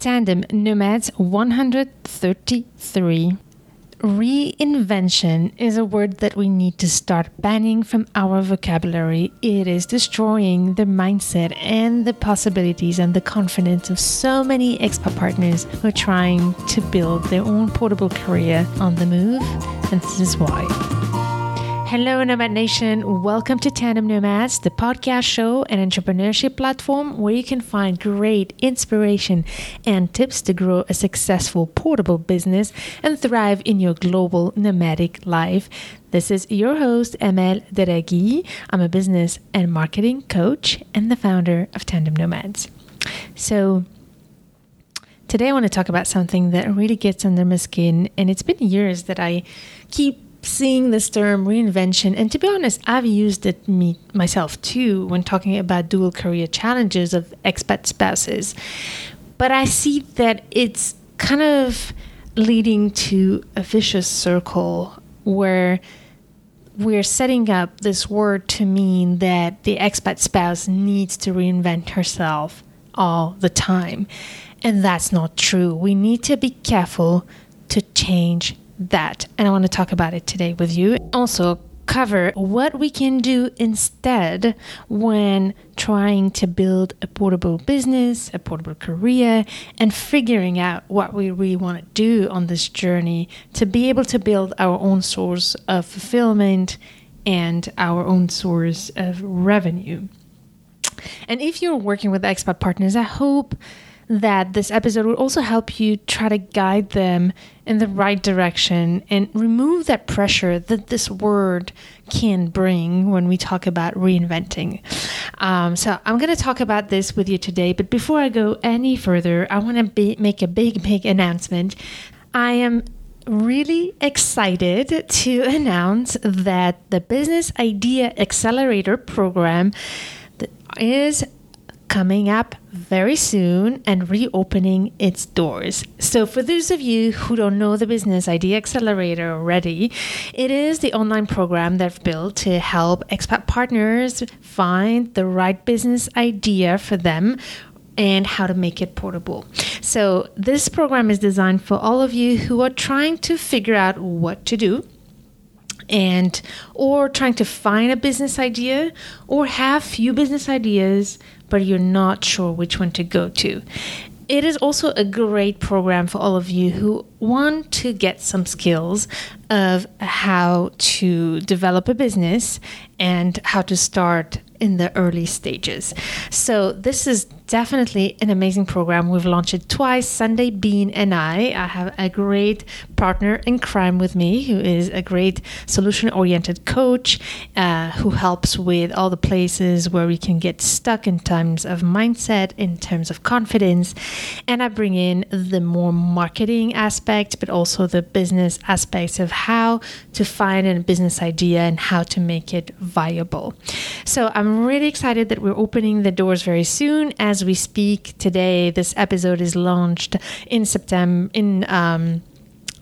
Tandem Nomads 133. Reinvention is a word that we need to start banning from our vocabulary. It is destroying the mindset and the possibilities and the confidence of so many expat partners who are trying to build their own portable career on the move, and this is why. Hello, Nomad Nation. Welcome to Tandem Nomads, the podcast show and entrepreneurship platform where you can find great inspiration and tips to grow a successful portable business and thrive in your global nomadic life. This is your host, Amel Derragui. I'm a business and marketing coach and the founder of Tandem Nomads. So, today I want to talk about something that really gets under my skin, and it's been years that I keep seeing this term reinvention, and to be honest, I've used it me myself too when talking about dual career challenges of expat spouses. But I see that it's kind of leading to a vicious circle where we're setting up this word to mean that the expat spouse needs to reinvent herself all the time. And that's not true. We need to be careful to change that. And I want to talk about it today with you. Also, cover what we can do instead when trying to build a portable business, a portable career, and figuring out what we really want to do on this journey to be able to build our own source of fulfillment and our own source of revenue. And if you're working with expat partners, I hope that this episode will also help you try to guide them in the right direction and remove that pressure that this word can bring when we talk about reinventing. Um, so, I'm going to talk about this with you today, but before I go any further, I want to make a big, big announcement. I am really excited to announce that the Business Idea Accelerator program is coming up very soon and reopening its doors. So, for those of you who don't know the Business Idea Accelerator already, it is the online program that's built to help expat partners find the right business idea for them and how to make it portable. So, this program is designed for all of you who are trying to figure out what to do and or trying to find a business idea or have few business ideas but you're not sure which one to go to. It is also a great program for all of you who want to get some skills of how to develop a business and how to start in the early stages. So, this is definitely an amazing program. We've launched it twice. Sundae Bean and I, I have a great partner in crime with me who is a great solution oriented coach uh, who helps with all the places where we can get stuck in terms of mindset, in terms of confidence. And I bring in the more marketing aspect, but also the business aspects of how to find a business idea and how to make it viable. So, I'm really excited that we're opening the doors very soon. As as we speak today, this episode is launched in September in um,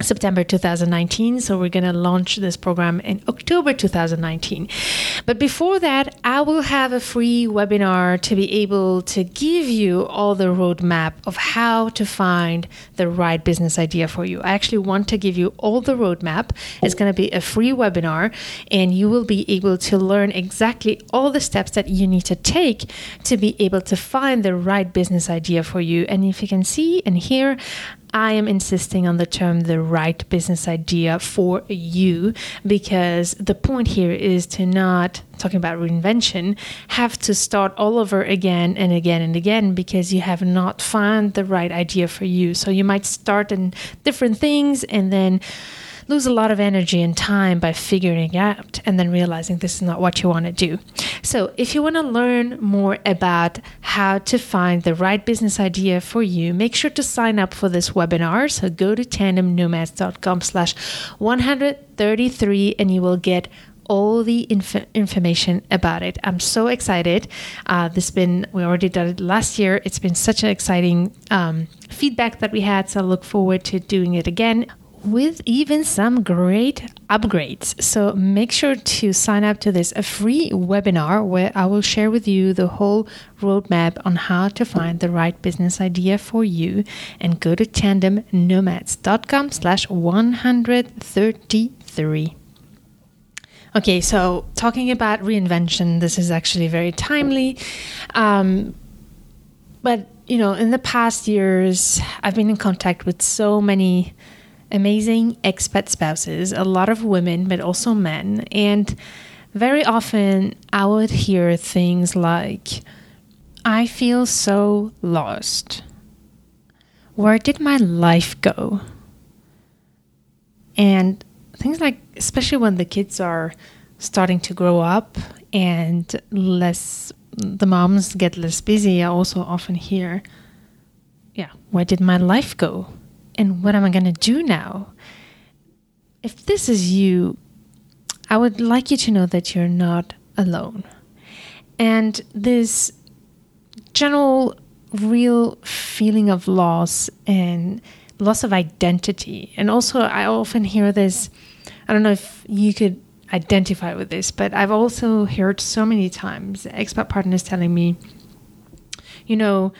September 2019. So we're going to launch this program in October 2019. But before that, I will have a free webinar to be able to give you all the roadmap of how to find the right business idea for you. I actually want to give you all the roadmap. It's going to be a free webinar, and you will be able to learn exactly all the steps that you need to take to be able to find the right business idea for you. And if you can see and hear, I am insisting on the term the right business idea for you because the point here is to not talking about reinvention have to start all over again and again and again because you have not found the right idea for you. So you might start in different things and then lose a lot of energy and time by figuring out and then realizing this is not what you want to do. So, if you want to learn more about how to find the right business idea for you, make sure to sign up for this webinar. So, go to tandemnomads.com slash 133 and you will get all the inf- information about it. I'm so excited. Uh, this been we already did it last year. It's been such an exciting um, feedback that we had. So I look forward to doing it again with even some great upgrades. So make sure to sign up to this a free webinar where I will share with you the whole roadmap on how to find the right business idea for you and go to tandemnomads.com slash 133. Okay, so talking about reinvention, this is actually very timely. Um, but, you know, in the past years, I've been in contact with so many amazing expat spouses, a lot of women, but also men. And very often I would hear things like, I feel so lost. Where did my life go? And things like, especially when the kids are starting to grow up and less, the moms get less busy, I also often hear, yeah, where did my life go? And what am I going to do now? If this is you, I would like you to know that you're not alone. And this general, real feeling of loss and loss of identity. And also, I often hear this I don't know if you could identify with this, but I've also heard so many times expat partners telling me, you know,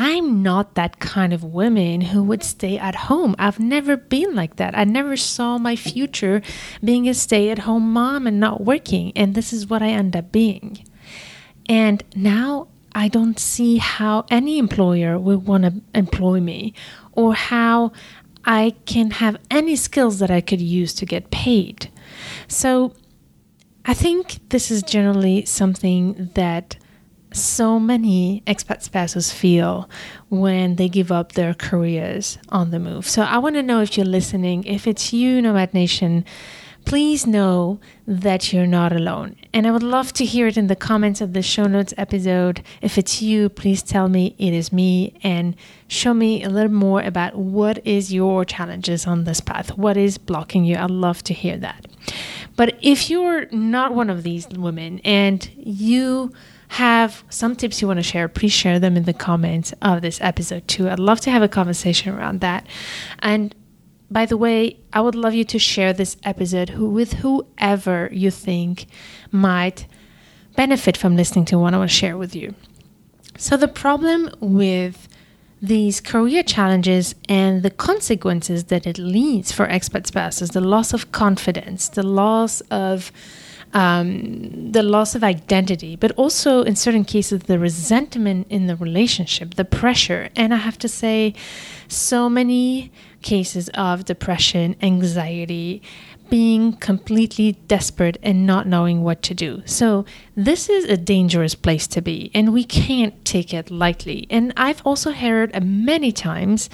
I'm not that kind of woman who would stay at home. I've never been like that. I never saw my future being a stay at home mom and not working. And this is what I end up being. And now I don't see how any employer would want to employ me or how I can have any skills that I could use to get paid. So I think this is generally something that so many expat spouses feel when they give up their careers on the move. So I want to know if you're listening, if it's you, Nomad Nation, please know that you're not alone. And I would love to hear it in the comments of the show notes episode. If it's you, please tell me it is me and show me a little more about what is your challenges on this path. What is blocking you? I'd love to hear that. But if you're not one of these women and you have some tips you want to share, please share them in the comments of this episode too. I'd love to have a conversation around that. And by the way, I would love you to share this episode with whoever you think might benefit from listening to what I want to share with you. So, the problem with these career challenges and the consequences that it leads for expat spouses the loss of confidence, the loss of um, the loss of identity, but also in certain cases, the resentment in the relationship, the pressure. And I have to say, so many cases of depression, anxiety, being completely desperate and not knowing what to do. So, this is a dangerous place to be, and we can't take it lightly. And I've also heard uh, many times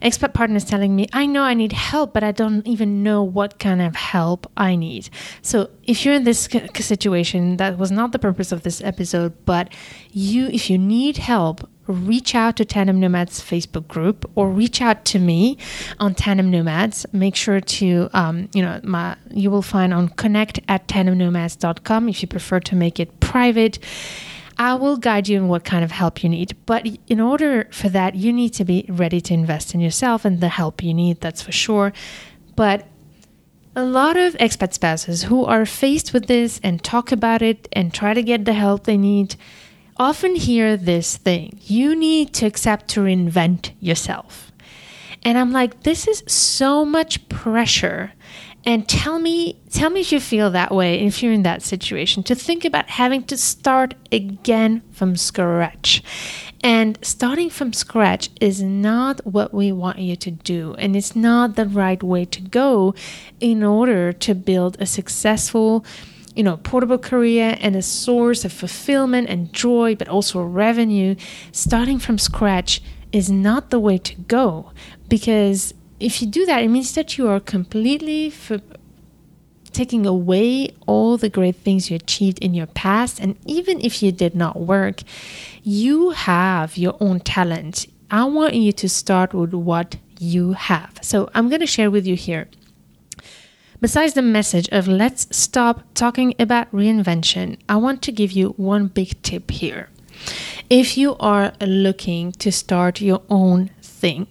expat partners telling me, I know I need help, but I don't even know what kind of help I need. So, if you're in this situation, that was not the purpose of this episode, but you, if you need help, reach out to Tandem Nomads Facebook group or reach out to me on Tandem Nomads. Make sure to, um, you know, my you will find on connect at tandemnomads.com if you prefer to make it private. I will guide you in what kind of help you need. But in order for that, you need to be ready to invest in yourself and the help you need, that's for sure. But a lot of expat spouses who are faced with this and talk about it and try to get the help they need often hear this thing you need to accept to reinvent yourself. And I'm like, this is so much pressure. And tell me, tell me if you feel that way, if you're in that situation, to think about having to start again from scratch. And starting from scratch is not what we want you to do, and it's not the right way to go in order to build a successful you know, portable career and a source of fulfillment and joy, but also revenue, starting from scratch is not the way to go. Because if you do that, it means that you are completely f- taking away all the great things you achieved in your past. And even if you did not work, you have your own talent. I want you to start with what you have. So I'm going to share with you here Besides the message of let's stop talking about reinvention, I want to give you one big tip here. If you are looking to start your own thing,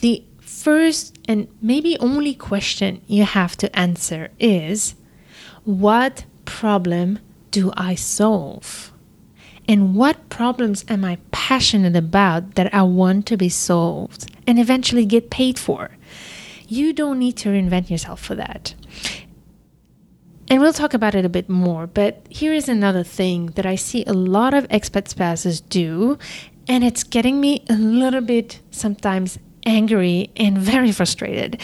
the first and maybe only question you have to answer is what problem do I solve? And what problems am I passionate about that I want to be solved and eventually get paid for? You don't need to reinvent yourself for that. And we'll talk about it a bit more, but here is another thing that I see a lot of expat spouses do, and it's getting me a little bit sometimes angry and very frustrated.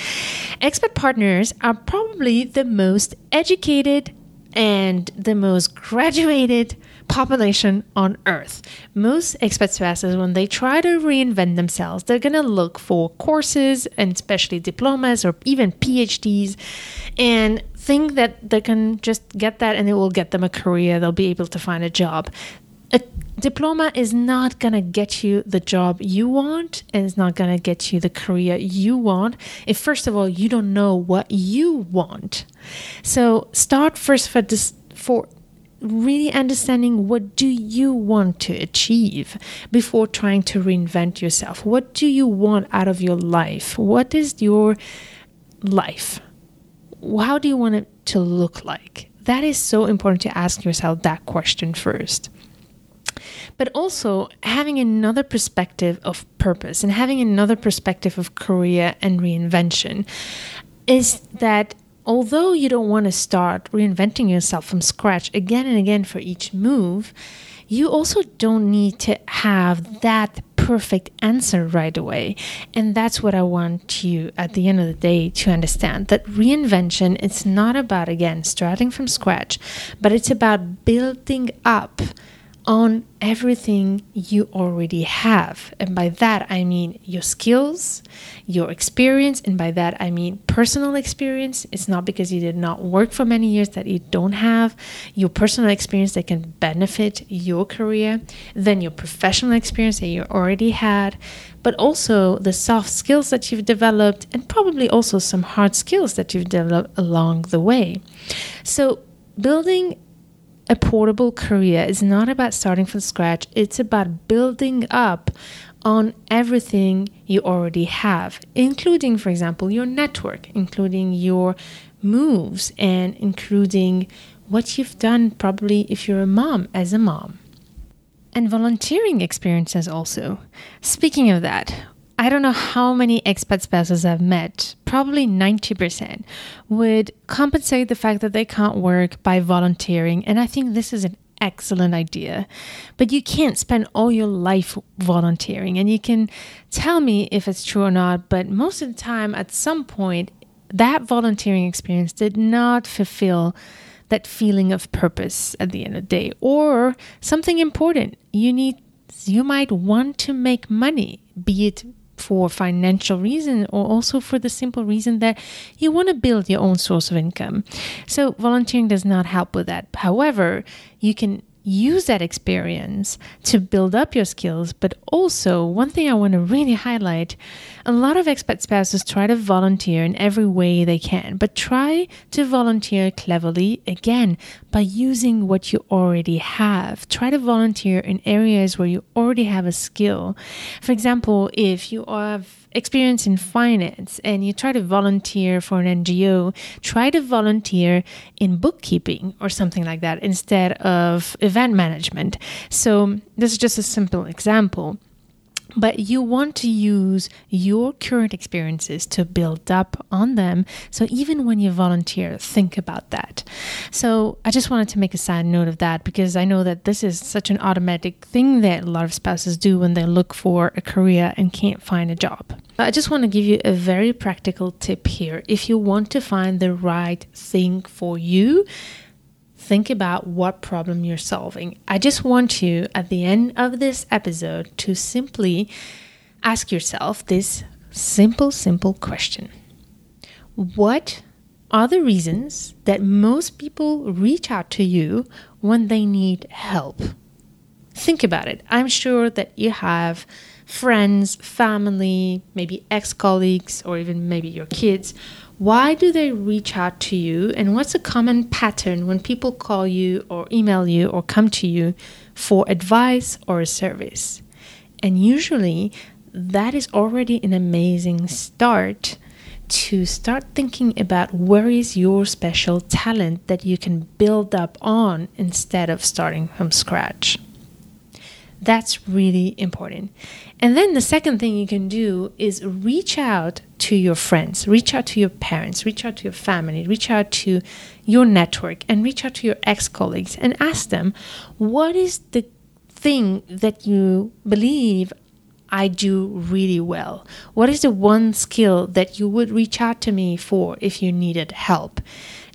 Expat partners are probably the most educated and the most graduated population on earth. Most expat spouses, when they try to reinvent themselves, they're going to look for courses and especially diplomas or even PhDs and think that they can just get that and it will get them a career. They'll be able to find a job. A diploma is not going to get you the job you want and it's not going to get you the career you want if first of all you don't know what you want so start first for this for really understanding what do you want to achieve before trying to reinvent yourself? What do you want out of your life? What is your life? How do you want it to look like? That is so important to ask yourself that question first. But also having another perspective of purpose and having another perspective of career and reinvention is that although you don't want to start reinventing yourself from scratch again and again for each move, you also don't need to have that perfect answer right away. And that's what I want you at the end of the day to understand that reinvention it's not about again starting from scratch, but it's about building up on everything you already have. And by that, I mean your skills, your experience. And by that, I mean personal experience. It's not because you did not work for many years that you don't have your personal experience that can benefit your career, then your professional experience that you already had, but also the soft skills that you've developed, and probably also some hard skills that you've developed along the way. So, building a portable career is not about starting from scratch, it's about building up on everything you already have, including, for example, your network, including your moves, and including what you've done, probably if you're a mom, as a mom. And volunteering experiences also. Speaking of that, I don't know how many expat spouses I've met, probably 90%, would compensate the fact that they can't work by volunteering. And I think this is an excellent idea. But you can't spend all your life volunteering. And you can tell me if it's true or not, but most of the time, at some point, that volunteering experience did not fulfill that feeling of purpose at the end of the day or something important you need you might want to make money be it for financial reason or also for the simple reason that you want to build your own source of income. So volunteering does not help with that. However, you can use that experience to build up your skills. But also, one thing I want to really highlight a lot of expat spouses try to volunteer in every way they can, but try to volunteer cleverly again by using what you already have. Try to volunteer in areas where you already have a skill. For example, if you have experience in finance and you try to volunteer for an NGO, try to volunteer in bookkeeping or something like that instead of event management. So, this is just a simple example but you want to use your current experiences to build up on them. So even when you volunteer, think about that. So I just wanted to make a side note of that because I know that this is such an automatic thing that a lot of spouses do when they look for a career and can't find a job. I just want to give you a very practical tip here. If you want to find the right thing for you, think about what problem you're solving. I just want you at the end of this episode to simply ask yourself this simple, simple question What are the reasons that most people reach out to you when they need help? Think about it. I'm sure that you have friends, family, maybe ex colleagues, or even maybe your kids why do they reach out to you? And what's a common pattern when people call you or email you or come to you for advice or a service? And usually, that is already an amazing start to start thinking about where is your special talent that you can build up on instead of starting from scratch. That's really important. And then the second thing you can do is reach out to your friends, reach out to your parents, reach out to your family, reach out to your network, and reach out to your ex colleagues and ask them what is the thing that you believe I do really well? What is the one skill that you would reach out to me for if you needed help?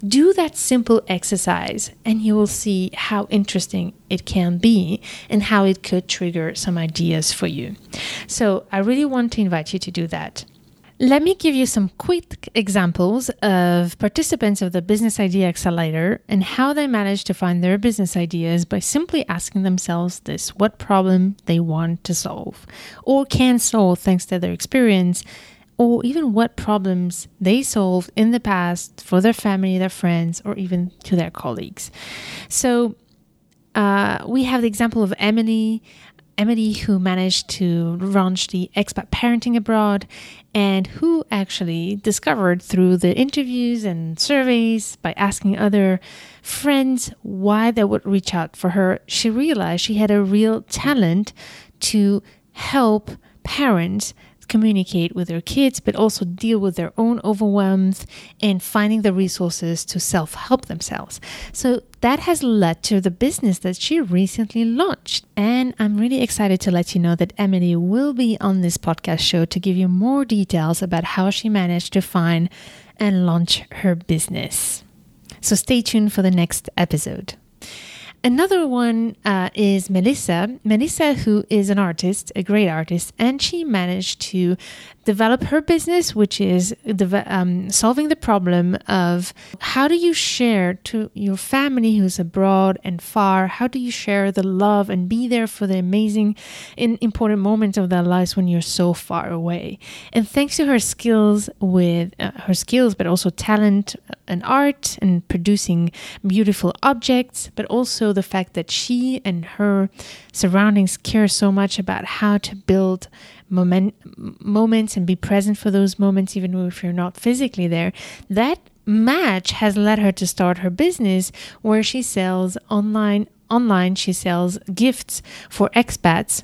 Do that simple exercise, and you will see how interesting it can be and how it could trigger some ideas for you. So, I really want to invite you to do that. Let me give you some quick examples of participants of the Business Idea Accelerator and how they managed to find their business ideas by simply asking themselves this what problem they want to solve or can solve thanks to their experience or even what problems they solved in the past for their family, their friends, or even to their colleagues. So uh, we have the example of Emily. Emily, who managed to launch the expat parenting abroad and who actually discovered through the interviews and surveys by asking other friends why they would reach out for her, she realized she had a real talent to help parents communicate with their kids, but also deal with their own overwhelms and finding the resources to self help themselves. So that has led to the business that she recently launched. And I'm really excited to let you know that Emily will be on this podcast show to give you more details about how she managed to find and launch her business. So stay tuned for the next episode. Another one uh, is Melissa. Melissa, who is an artist, a great artist, and she managed to develop her business, which is um, solving the problem of how do you share to your family who's abroad and far, how do you share the love and be there for the amazing and important moments of their lives when you're so far away. And thanks to her skills with uh, her skills, but also talent and art and producing beautiful objects, but also the fact that she and her surroundings care so much about how to build moment, moments and be present for those moments, even if you're not physically there, that match has led her to start her business where she sells online. Online, she sells gifts for expats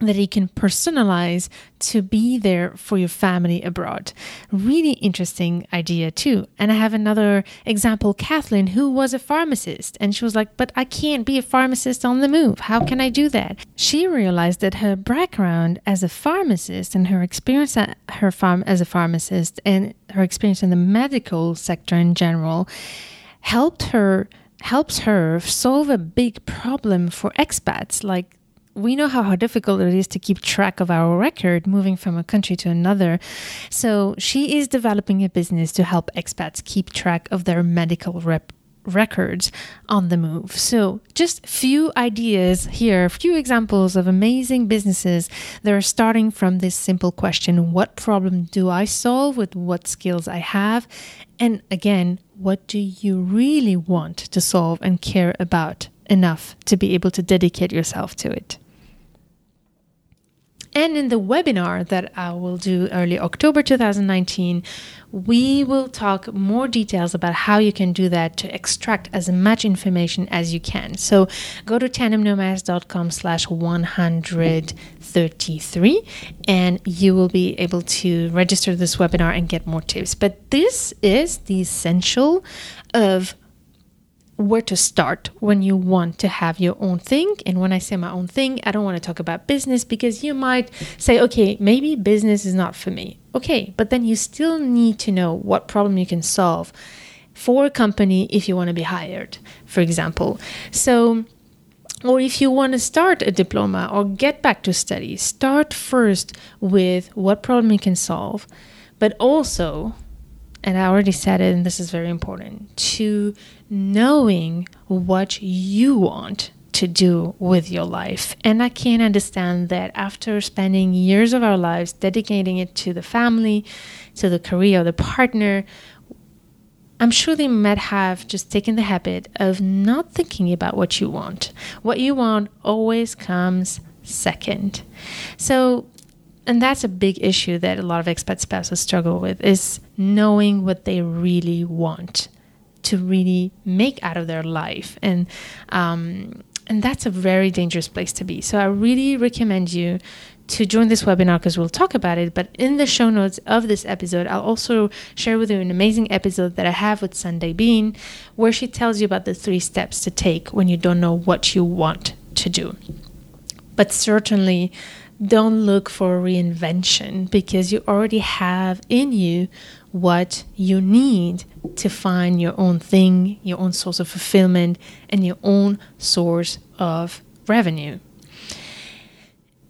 that you can personalize to be there for your family abroad. Really interesting idea, too. And I have another example Kathleen, who was a pharmacist, and she was like, But I can't be a pharmacist on the move. How can I do that? She realized that her background as a pharmacist and her experience at her farm as a pharmacist and her experience in the medical sector in general helped her helps her solve a big problem for expats like we know how, how difficult it is to keep track of our record moving from a country to another. So she is developing a business to help expats keep track of their medical rep records on the move. So, just few ideas here, a few examples of amazing businesses that are starting from this simple question what problem do I solve with what skills I have? And again, what do you really want to solve and care about enough to be able to dedicate yourself to it? And in the webinar that I will do early October 2019, we will talk more details about how you can do that to extract as much information as you can. So go to tandemnomads.com slash 133 and you will be able to register this webinar and get more tips. But this is the essential of where to start when you want to have your own thing. And when I say my own thing, I don't want to talk about business because you might say, okay, maybe business is not for me. Okay, but then you still need to know what problem you can solve for a company if you want to be hired, for example. So, or if you want to start a diploma or get back to study, start first with what problem you can solve, but also and I already said it, and this is very important, to knowing what you want to do with your life. And I can understand that after spending years of our lives dedicating it to the family, to the career, the partner, I'm sure they might have just taken the habit of not thinking about what you want. What you want always comes second. So and that's a big issue that a lot of expat spouses struggle with is knowing what they really want to really make out of their life and um, and that's a very dangerous place to be so i really recommend you to join this webinar because we'll talk about it. But in the show notes of this episode, I'll also share with you an amazing episode that I have with Sundae Bean, where she tells you about the three steps to take when you don't know what you want to do. But certainly, don't look for reinvention because you already have in you what you need to find your own thing, your own source of fulfillment, and your own source of revenue.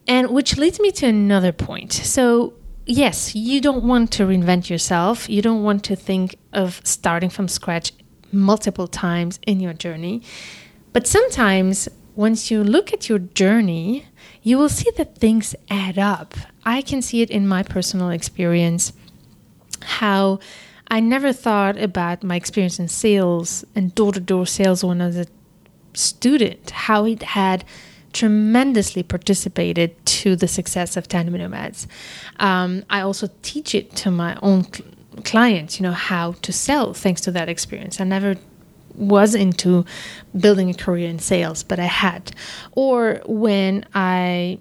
And which leads me to another point. So, yes, you don't want to reinvent yourself. You don't want to think of starting from scratch multiple times in your journey. But sometimes, once you look at your journey, you will see that things add up. I can see it in my personal experience how I never thought about my experience in sales and door to door sales when I was a student, how it had tremendously participated to the success of Tandem Nomads. Um, I also teach it to my own cl- clients, you know, how to sell thanks to that experience. I never was into building a career in sales, but I had. Or when I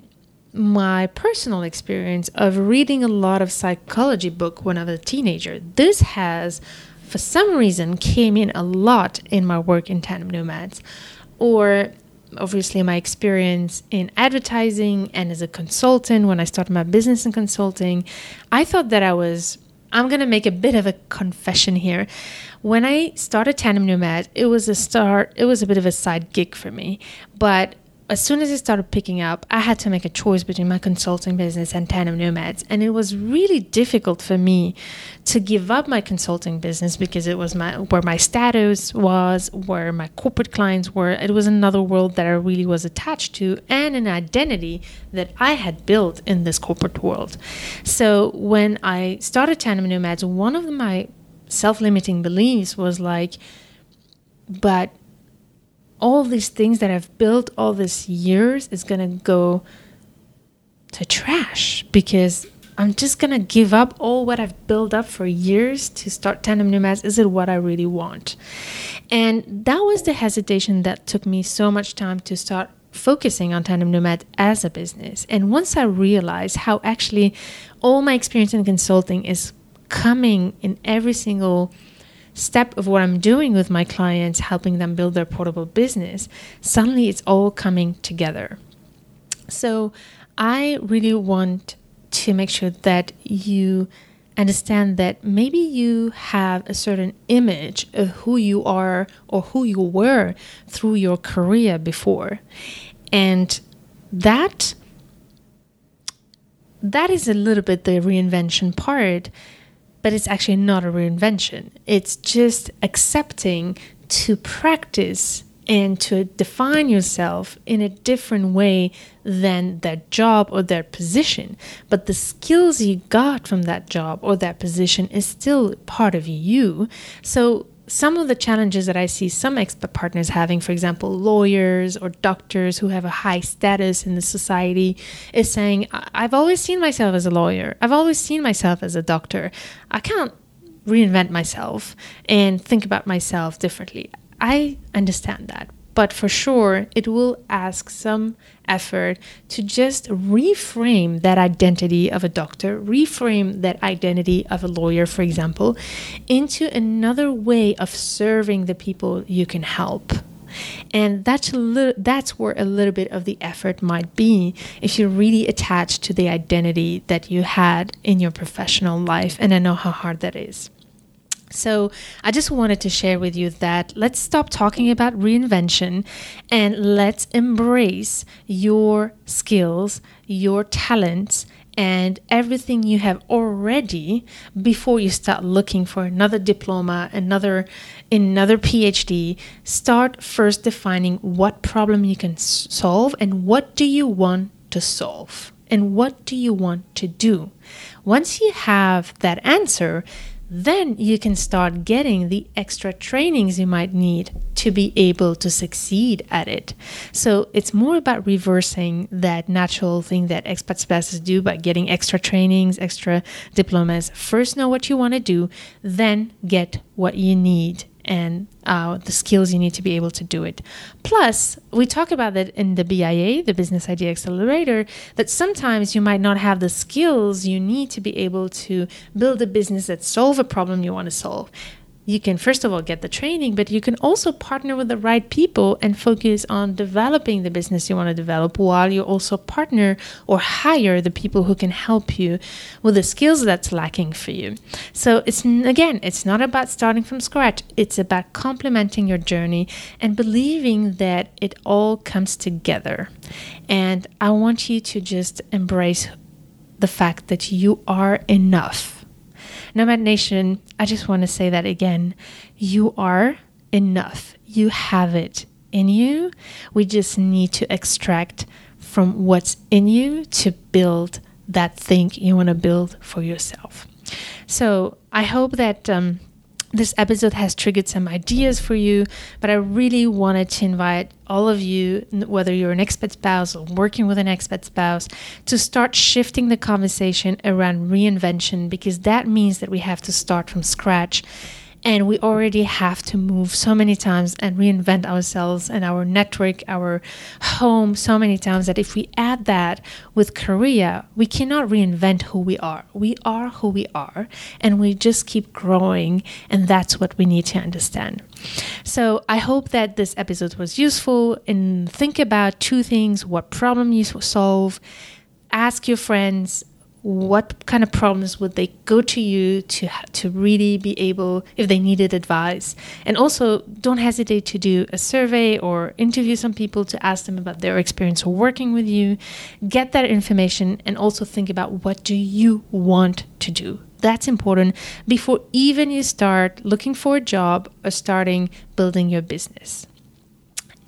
my personal experience of reading a lot of psychology book when I was a teenager. This has for some reason came in a lot in my work in Tandem Nomads. Or obviously my experience in advertising and as a consultant when I started my business in consulting, I thought that I was I'm going to make a bit of a confession here. When I started Tandem Nomad, it was a start it was a bit of a side gig for me, but as soon as it started picking up, I had to make a choice between my consulting business and Tandem Nomads. And it was really difficult for me to give up my consulting business because it was my where my status was, where my corporate clients were. It was another world that I really was attached to and an identity that I had built in this corporate world. So when I started Tandem Nomads, one of my self-limiting beliefs was like, but all these things that I've built all these years is going to go to trash because I'm just going to give up all what I've built up for years to start Tandem Nomads. Is it what I really want? And that was the hesitation that took me so much time to start focusing on Tandem Nomad as a business. And once I realized how actually all my experience in consulting is coming in every single step of what I'm doing with my clients, helping them build their portable business, suddenly it's all coming together. So I really want to make sure that you understand that maybe you have a certain image of who you are or who you were through your career before. And that that is a little bit the reinvention part but it's actually not a reinvention. It's just accepting to practice and to define yourself in a different way than that job or that position. But the skills you got from that job or that position is still part of you. So some of the challenges that I see some expat partners having, for example, lawyers or doctors who have a high status in the society, is saying, I've always seen myself as a lawyer. I've always seen myself as a doctor. I can't reinvent myself and think about myself differently. I understand that. But for sure, it will ask some effort to just reframe that identity of a doctor, reframe that identity of a lawyer, for example, into another way of serving the people you can help. And that's li- that's where a little bit of the effort might be if you're really attached to the identity that you had in your professional life. And I know how hard that is. So, I just wanted to share with you that let's stop talking about reinvention and let's embrace your skills, your talents, and everything you have already before you start looking for another diploma, another another PhD. Start first defining what problem you can solve and what do you want to solve and what do you want to do. Once you have that answer, then you can start getting the extra trainings you might need to be able to succeed at it. So it's more about reversing that natural thing that expat spouses do by getting extra trainings, extra diplomas. First, know what you want to do, then get what you need and uh, the skills you need to be able to do it. Plus, we talk about that in the BIA, the Business Idea Accelerator, that sometimes you might not have the skills you need to be able to build a business that solve a problem you want to solve you can first of all get the training, but you can also partner with the right people and focus on developing the business you want to develop while you also partner or hire the people who can help you with the skills that's lacking for you. So it's again, it's not about starting from scratch. It's about complementing your journey and believing that it all comes together. And I want you to just embrace the fact that you are enough Nomad Nation, I just want to say that again. You are enough. You have it in you. We just need to extract from what's in you to build that thing you want to build for yourself. So I hope that um, this episode has triggered some ideas for you, but I really wanted to invite all of you, whether you're an expat spouse or working with an expat spouse, to start shifting the conversation around reinvention because that means that we have to start from scratch and we already have to move so many times and reinvent ourselves and our network, our home so many times that if we add that with career, we cannot reinvent who we are. We are who we are, and we just keep growing, and that's what we need to understand. So I hope that this episode was useful and think about two things what problem you solve ask your friends what kind of problems would they go to you to to really be able if they needed advice? And also don't hesitate to do a survey or interview some people to ask them about their experience working with you. Get that information and also think about what do you want to do. That's important before even you start looking for a job or starting building your business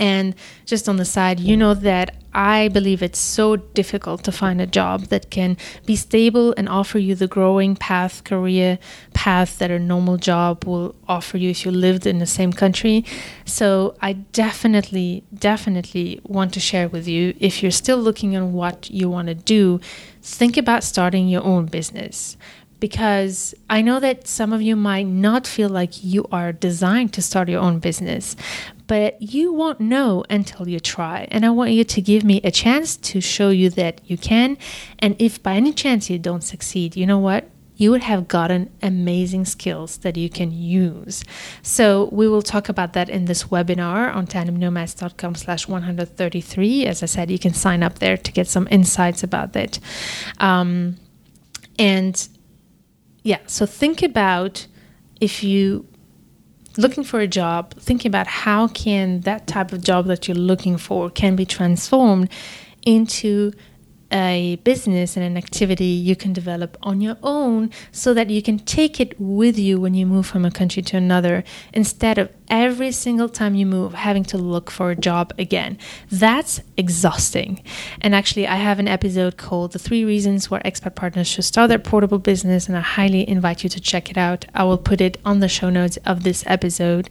and just on the side, you know that I believe it's so difficult to find a job that can be stable and offer you the growing path, career path that a normal job will offer you if you lived in the same country. So I definitely, definitely want to share with you if you're still looking at what you want to do, think about starting your own business because I know that some of you might not feel like you are designed to start your own business, but you won't know until you try. And I want you to give me a chance to show you that you can. And if by any chance you don't succeed, you know what? You would have gotten amazing skills that you can use. So we will talk about that in this webinar on tandemnomads.com slash 133. As I said, you can sign up there to get some insights about that. Um, and yeah, so think about if you looking for a job, thinking about how can that type of job that you're looking for can be transformed into a business and an activity you can develop on your own so that you can take it with you when you move from a country to another instead of every single time you move having to look for a job again. That's exhausting. And actually, I have an episode called The Three Reasons Why Expat Partners Should Start Their Portable Business, and I highly invite you to check it out. I will put it on the show notes of this episode,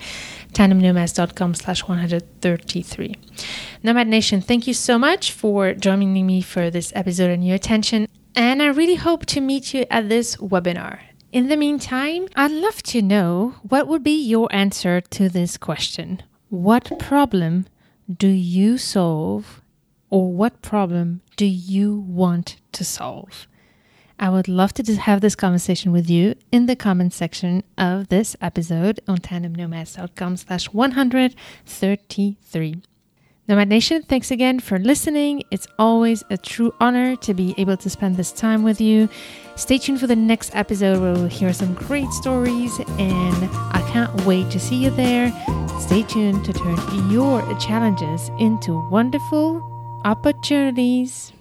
tandemnomads.com slash 133. Nomad Nation, thank you so much for joining me for this episode and your attention. And I really hope to meet you at this webinar. In the meantime, I'd love to know what would be your answer to this question. What problem do you solve, or what problem do you want to solve? I would love to just have this conversation with you in the comment section of this episode on tandemnomads.com slash 133. Nomad Nation, thanks again for listening. It's always a true honor to be able to spend this time with you. Stay tuned for the next episode where we'll hear some great stories, and I can't wait to see you there. Stay tuned to turn your challenges into wonderful opportunities.